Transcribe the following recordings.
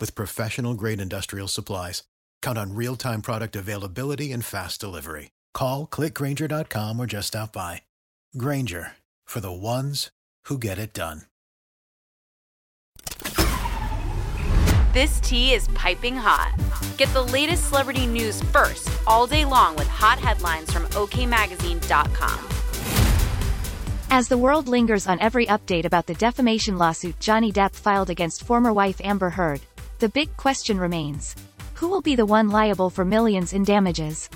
with professional grade industrial supplies. Count on real time product availability and fast delivery. Call clickgrainger.com or just stop by. Grainger for the ones who get it done. This tea is piping hot. Get the latest celebrity news first all day long with hot headlines from OKMagazine.com. As the world lingers on every update about the defamation lawsuit Johnny Depp filed against former wife Amber Heard, the big question remains. Who will be the one liable for millions in damages?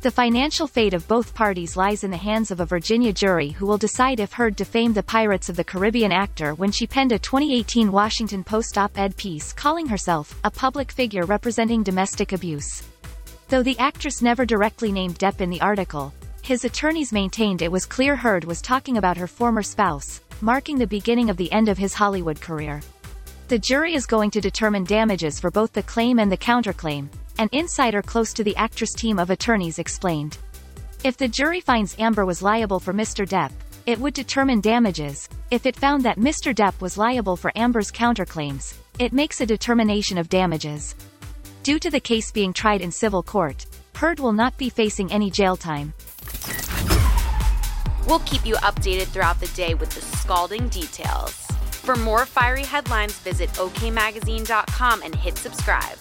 The financial fate of both parties lies in the hands of a Virginia jury who will decide if Heard defamed the Pirates of the Caribbean actor when she penned a 2018 Washington Post op-ed piece calling herself a public figure representing domestic abuse. Though the actress never directly named Depp in the article, his attorneys maintained it was clear Heard was talking about her former spouse, marking the beginning of the end of his Hollywood career. The jury is going to determine damages for both the claim and the counterclaim, an insider close to the actress team of attorneys explained. If the jury finds Amber was liable for Mr. Depp, it would determine damages. If it found that Mr. Depp was liable for Amber's counterclaims, it makes a determination of damages. Due to the case being tried in civil court, Heard will not be facing any jail time. We'll keep you updated throughout the day with the scalding details. For more fiery headlines, visit okmagazine.com and hit subscribe.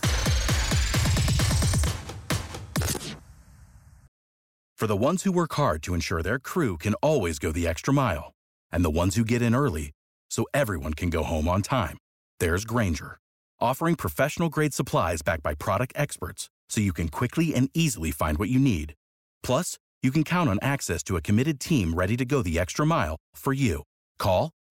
For the ones who work hard to ensure their crew can always go the extra mile, and the ones who get in early so everyone can go home on time, there's Grainger, offering professional grade supplies backed by product experts so you can quickly and easily find what you need. Plus, you can count on access to a committed team ready to go the extra mile for you. Call